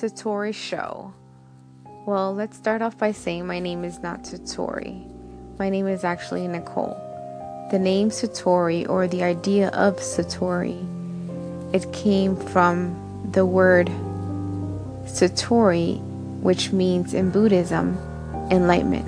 Satori Show. Well, let's start off by saying my name is not Satori. My name is actually Nicole. The name Satori, or the idea of Satori, it came from the word Satori, which means in Buddhism, enlightenment.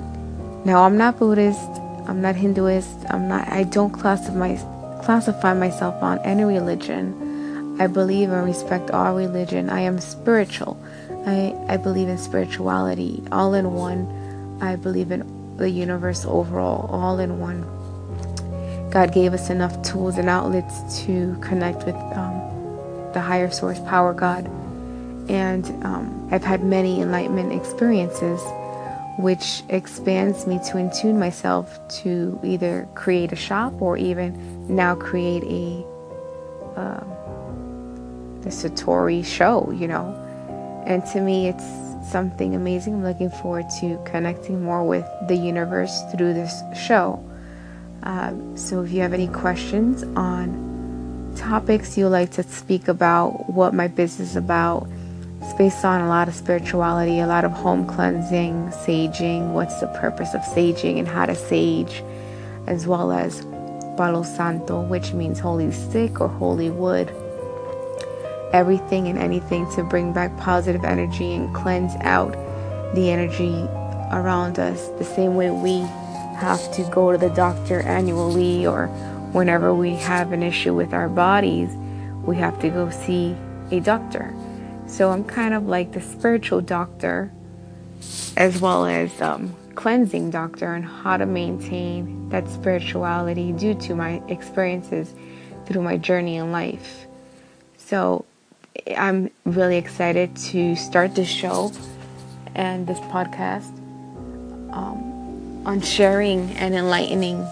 Now, I'm not Buddhist, I'm not Hinduist, I'm not, I don't classify, classify myself on any religion. I believe and respect all religion. I am spiritual. I, I believe in spirituality, all in one. I believe in the universe overall, all in one. God gave us enough tools and outlets to connect with um, the higher source power, God. And um, I've had many enlightenment experiences, which expands me to intune myself to either create a shop or even now create a uh, the Satori show, you know. And to me, it's something amazing. I'm looking forward to connecting more with the universe through this show. Um, so if you have any questions on topics you like to speak about, what my business is about, it's based on a lot of spirituality, a lot of home cleansing, saging, what's the purpose of saging and how to sage, as well as Palo Santo, which means holy stick or holy wood everything and anything to bring back positive energy and cleanse out the energy around us. The same way we have to go to the doctor annually or whenever we have an issue with our bodies we have to go see a doctor. So i'm kind of like the spiritual doctor as well as um, cleansing doctor and how to maintain that spirituality due to my experiences through my journey in life. So I'm really excited to start this show and this podcast um, on sharing and enlightening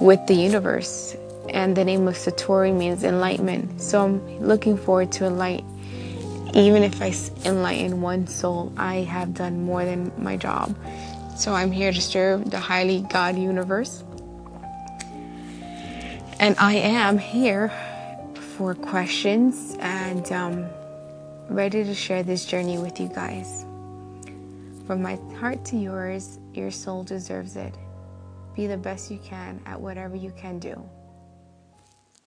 with the universe. And the name of Satori means enlightenment. So I'm looking forward to enlighten. Even if I enlighten one soul, I have done more than my job. So I'm here to serve the highly God universe. And I am here for questions and um, ready to share this journey with you guys. From my heart to yours, your soul deserves it. Be the best you can at whatever you can do.